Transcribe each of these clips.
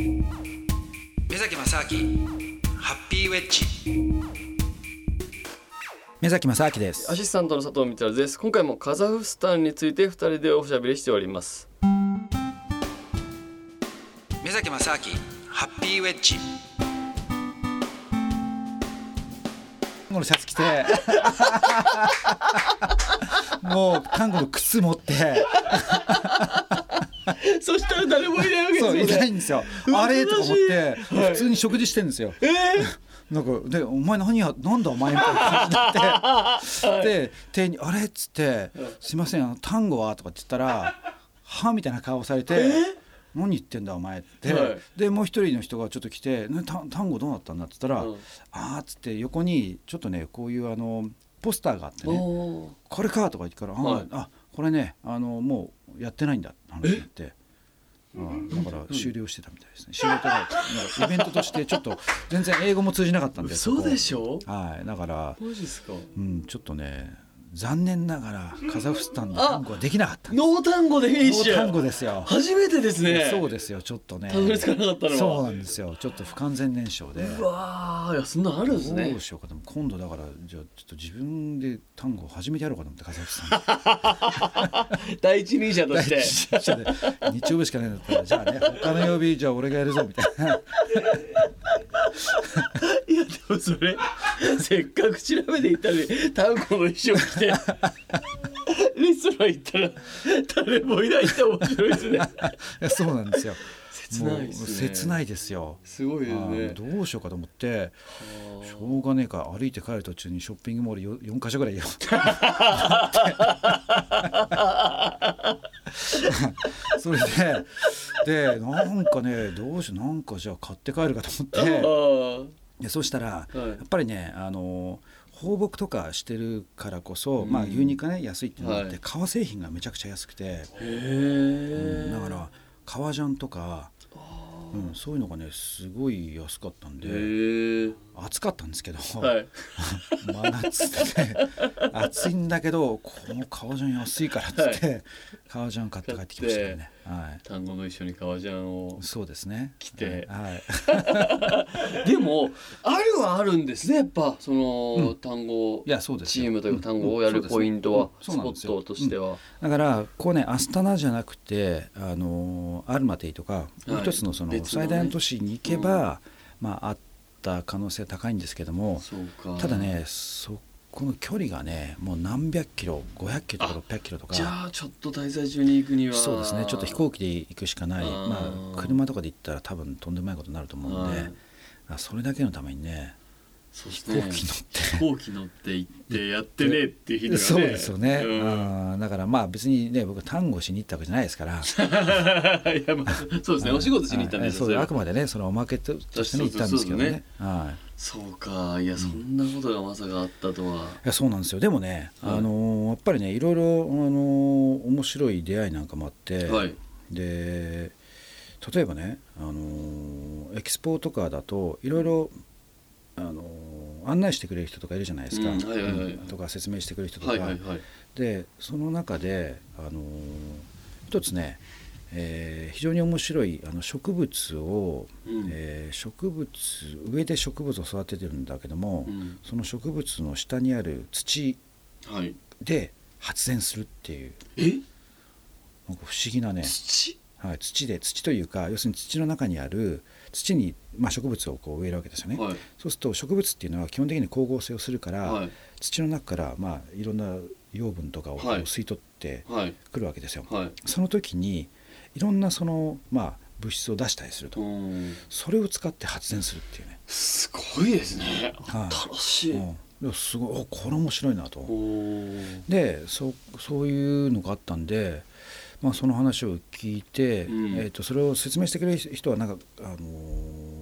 目崎正明ハッピーウェッジ。目崎正明です。アシスタントの佐藤光です。今回もカザフスタンについて二人でおしゃべりしております。目崎正明ハッピーウェッジ。このシャツ着て。もう看護の靴持って そしたら誰もいないわけですよね。ないんですよ。あれ？とか思って、はい。普通に食事してんですよ。え なんかで「お前何やなんだお前」みたいな感じになって、で店員に「あれ?」っつって「すいませんあの単語は?」とかって言ったら「は?」みたいな顔されて「何言ってんだお前」って、はい。でもう一人の人がちょっと来て「ね、た単語どうなったんだ?」って言ったら「うんああ」っつって横にちょっとねこういうあのポスターがあってー、ね。おー「これか」とか言ってから「あ、はい。あこれねあのもうやってないんだ」って話になって。うんだから終了してたみたいですね。仕事がイベントとしてちょっと全然英語も通じなかったんで。嘘でょ。しょ？はい、だから、マジですか？うん、ちょっとね、残念ながらカザフスタンのタンゴはできなかった。ノータンゴでフィニッシュ。ノータンゴですよ。初めてですね。そうですよ、ちょっとね。たどり着かなかったのは。そうなんですよ、ちょっと不完全燃焼で。うわーいやそんなのあるんですね。どうしようかと今度だからじゃあちょっと自分でタンゴを始めてやろうかと思ってカザフスタン。第一人者として。第一人者で。日曜日しかないんだったらじゃあね他の曜日じゃあ俺がやるぞみたいないやでもそれせっかく調べていったのに単語の衣装着てレストラン行ったら誰もいないって面白いですね。いやそうなんですよ。切ないですね。切ないですよ。すごいですね。どうしようかと思ってしょうがねえから歩いて帰る途中にショッピングモール 4, 4箇所ぐらいよ それででなんかねどうしようなんかじゃあ買って帰るかとあ思って。ーでそうしたら、はい。やっぱりねあの放牧とかしてるからこそ、まあ牛肉がね安いっていうのがあって、はい。革製品がめちゃくちゃ安くて、へうえんだから革ジャンとか、うん、そういうのがねすごい安かったんで暑かったんですけど、はい。真夏で暑いんだけどこの革ジャン安いからっつって、革ジャン買って帰ってきましたよね。はい。単語の一緒に革ジャンをそうですね。着て。はい。でもあるはあるんですねやっぱその、単語いやそうですよ。チームというか単語をやるポイントは、スポットとしては、だからこうねアスタナじゃなくてあのアルマテイとかもう一つのそのね。最大の都市に行けば、まああった可能性高いんですけどもただねそこの距離がねもう何百キロ500キロとか600キロとか。じゃあちょっと滞在中に行くには。そうですね。ちょっと飛行機で行くしかない。まあ、車とかで行ったら多分とんでもないことになると思うんで、それだけのためにね飛そして行機乗って。飛行機乗って行ってやってねっていう日にはね。そうですよね、うん。うんだからまあ別にね僕単語しに行ったわけじゃないですから。いやまあそうですね。お仕事しに行ったんですそうあくまでねそのおまけととしてね行ったんですけどね。はい。そうか。いやそんなことがまさかあったとは、いやそうなんですよ。でもね、はいあのーやっぱりねいろいろ、あのー面白い出会いなんかもあって、はい。で例えばね、あのーエキスポとかだといろいろ、あのー案内してくれる人とかいるじゃないですか、とか説明してくれる人とか、はいはいはい。でその中で、あのー一つね、えー非常に面白いあの植物を、うん。えー植物上で植物を育ててるんだけども、うん。その植物の下にある土はい。で発電するっていう。え？なんか不思議なね、土？はい、土で土というか要するに土の中にある土に、まあ、植物をこう植えるわけですよね、はい。そうすると植物っていうのは基本的に光合成をするから、はい。土の中から、まあ、いろんな養分とかを吸い取ってはい。くるわけですよ、はい。その時にいろんなその、まあ、物質を出したりすると、うん。それを使って発電するっていうね、すごいですね。はい。新しい、うん、いやすごいおこれ面白いなと。でそうそういうのがあったんで、まあ、その話を聞いて、うん。えー、とそれを説明してくれる人はなんか、あのー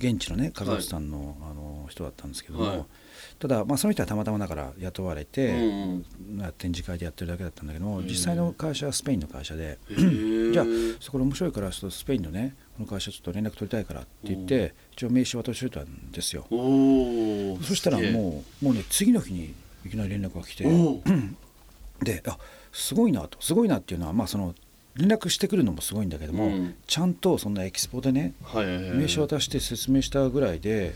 現地のねカザフスタンの,、あの人だったんですけども、はい。ただ、まあ、その人はたまたまだから雇われうんて、うん。まあ展示会でやってるだけだったんだけども、うん。実際の会社はスペインの会社で、じゃあそこで面白いからちょっとスペインのねこの会社ちょっと連絡取りたいからって言って、一応名刺渡してたんですよ。そしたらもうもうね次の日にいきなり連絡が来て。であすごいなと。すごいなっていうのはまあその連絡してくるのもすごいんだけども、うん。ちゃんとそんなエキスポでねはい。はいはい名刺渡して説明したぐらいでね。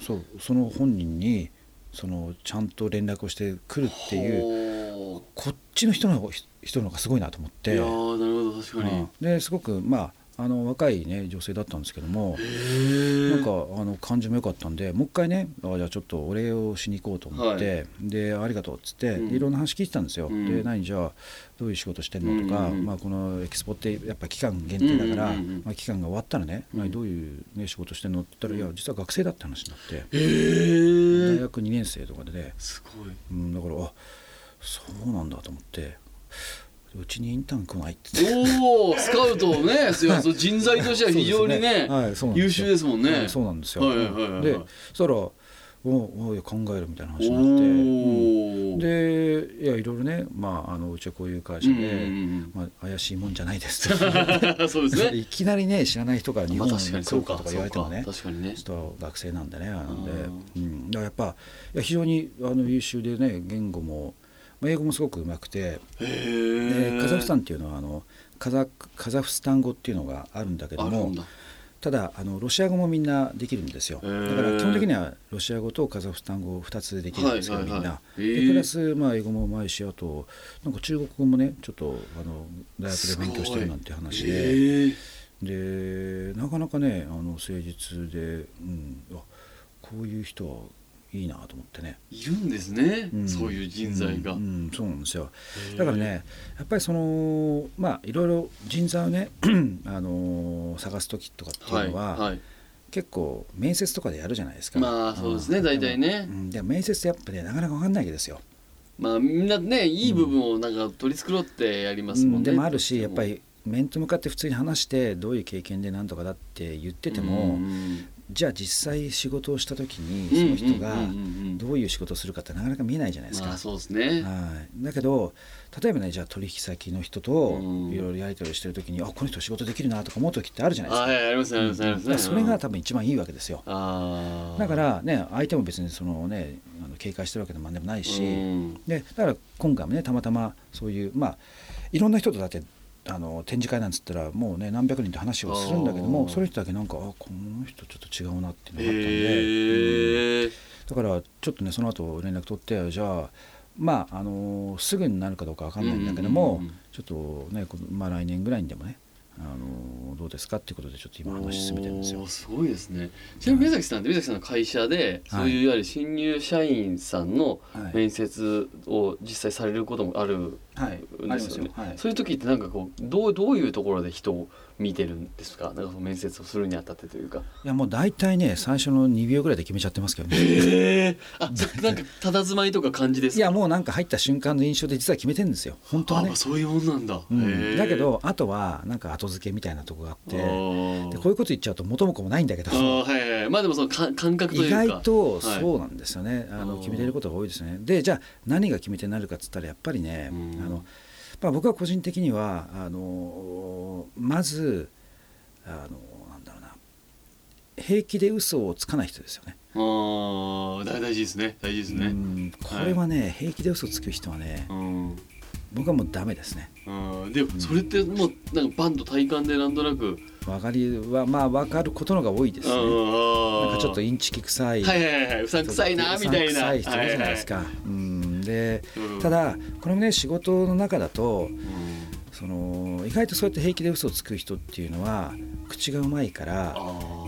そうその本人にそのちゃんと連絡をしてくるっていうほこっちの人の方人の方がすごいなと思って。ういやーなるほど確かに。うん。ですごくまああの若い、ね、女性だったんですけどもなんかあの感じも良かったんでもう一回ねあじゃあちょっとお礼をしに行こうと思って、でありがとうっつって、うん。でいろんな話聞いてたんですよ、うん。で何じゃあどういう仕事してんのとか、うんうんうん。まあ、このエキスポってやっぱ期間限定だから、うんうんうんうん。まあ、期間が終わったらね、うん。何どういう、ね、仕事してんのって言ったら、いや実は学生だって話になって、大学2年生とかでね、すごい。うん、だからあそうなんだと思ってうちにインターン来ないって。おおスカウトをね 人材としては非常にねはい優秀ですもんね。はいそうなんですよ。はいはいはいはい。でそしたらおお考えるみたいなお話になって、おうん。でいやいろいろね、まあ、あのうちはこういう会社で、うんうんまあ、怪しいもんじゃないです。そうですね。いきなりね知らない人から日まあ本に。来るかとか言われてもね確かにね。ちょっと学生なんでねなんで、うんうん、だからやっぱいや非常にあの優秀でね言語も、まあ、英語もすごくうまくてへでえカザフスタンっていうのはあのカザカザフスタン語っていうのがあるんだけどもただあのロシア語もみんなできるんですよ。だから基本的にはロシア語とカザフスタン語2つできるんですけど、みんな。でプラス、まあ、英語もうまいしあとなんか中国語もねちょっとあの大学で勉強してるなんて話で。でなかなかねあの誠実で、うん、あこういう人はいいなと思ってね。いるんですねん。そういう人材が。うんうんそうなんですよ。だからねやっぱりそのまあいろいろ人材をね あの探す時とかっていうのは、はいはい。結構面接とかでやるじゃないですか。まあそうですねん大体ね。うんでも面接ってやっぱねなかなか分かんないわけですよ、まあみんなねいい部分をなんか取り繕ってやりますもんね。でもあるしやっぱりり面と向かって普通に話してどういう経験で何とかだって言ってても、じゃあ実際仕事をした時にその人がどういう仕事をするかってなかなか見えないじゃないですか。まあそうですね。はい、だけど例えばねじゃあ取引先の人とうん。いろいろやり取りしてる時に、あこの人仕事できるなとか思う時ってあるじゃないですか。あはいありますねありますねあります。ねそれが多分一番いいわけですよ。だからね相手も別にそのねあの警戒してるわけでもなんでもないし、うん。でだから今回もねたまたまそういうまあいろんな人とだってあの展示会なんつったらもうね何百人と話をするんだけどもその人だけなんかあこの人ちょっと違うなっていうのがあったんで、うん。へえだからちょっとねその後連絡取ってじゃあまああのすぐになるかどうかわかんないんだけども、うんうんうん。ちょっとねまあ来年ぐらいにでもねあのどうですかっていうことでちょっと今話進めてるんですよ。すごいですね。ちなみに宮崎さんって宮崎さんの会社ではい。そういういわゆる新入社員さんのはい。面接を実際されることもあるはい、んですよね、はい。そういう時ってなんかこうどうどういうところで人を見てるんですか？なんかその面接をするにあたってというか。いやもう大体ね最初の2秒ぐらいで決めちゃってますけどね。へえあ そなんか佇まいとか感じですか？いやもうなんか入った瞬間の印象で実は決めてるんですよ。本当はね。あまあ、そういうもんなんだ、うん。だけどあとはなんか後付けみたいなとこがあって。であー。こういうこと言っちゃうと元も子もないんだけど。あーはいはいまあでもそのか感覚とい意うか。外とはい。そうなんですよね、あのうん決めてることが多いですね。でじゃあ何が決め手になるかっつったらやっぱりね、うんあのまあ、僕は個人的にはあのまずあのなんだろうな平気で嘘をつかない人ですよね。あー大大事ですね大事ですねうんこれはね、平気で嘘つく人はねうん僕はもうダメですね。うんでもそれってもうなんかバンと体感でなんとなく分かりはまあ分かることのが多いですね。ななんかちょっとインチキ臭い、はいはいはい、うさんくさいなみたいな。い人いるじゃないですか。はうんでいはい。うんた、だこれもね仕事の中だとうん。その意外とそうやって平気で嘘をつく人っていうのは口がうまいから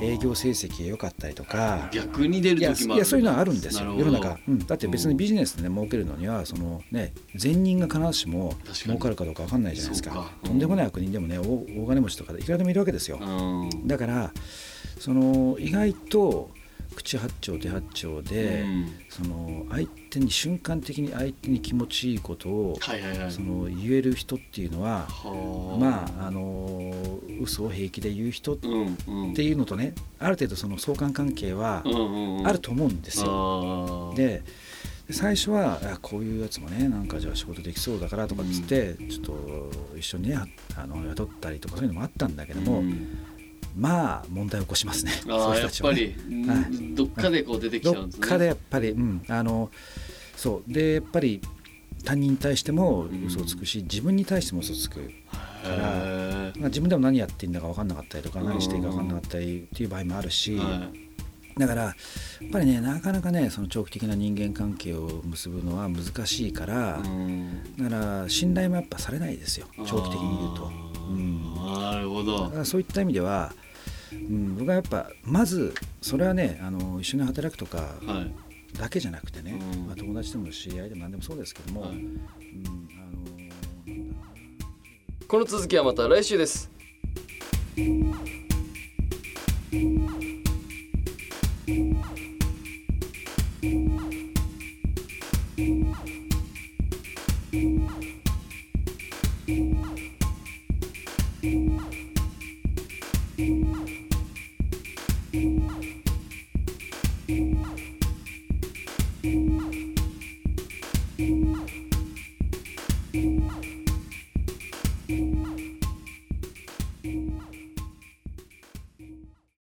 営業成績が良かったりとか。逆に出る時も。いやそういうのはあるんですよ。世の中、うん、だって別にビジネスで、ね、儲けるのにはその、ね、善人が必ずしも儲かるかどうか分かんないじゃないですか。そうん。とんでもない悪人でもね大大金持ちとかでいくらでもいるわけですよ、うん。だからその意外と口八丁手八丁で、うんその相手に瞬間的に相手に気持ちいいことを、はいはいはい。その言える人っていうのは、はまああの嘘を平気で言う人っうんうん。ていうのとねある程度その相関関係はうんうんうんあると思うんですよ。よでで最初はあこういうやつもねなんかじゃあ仕事できそうだからとかっつって、ちょっと一緒にねあの雇ったりとかそういうのもあったんだけども、まあ問題を起こしますね。そういう人たちはね。ぱり、うんはいどっかでこう出てきちゃうんですね。どっかでやっぱり、うん、あのそう。でやっぱり他人に対しても嘘をつくし、自分に対しても嘘をつくから、自分でも何やっていいんだか分かんなかったりとか何していいか分かんなかったりっていう場合もあるし、だからやっぱりねなかなかねその長期的な人間関係を結ぶのは難しいから、だから信頼もやっぱされないですよ長期的に言うと。うんなるほど。だからそういった意味では、うん、僕はやっぱまずそれはねあの一緒に働くとかはい。だけじゃなくてね、うん。まあ、友達でも知り合いでも何でもそうですけども、はい。うんあのこの続きはまた来週です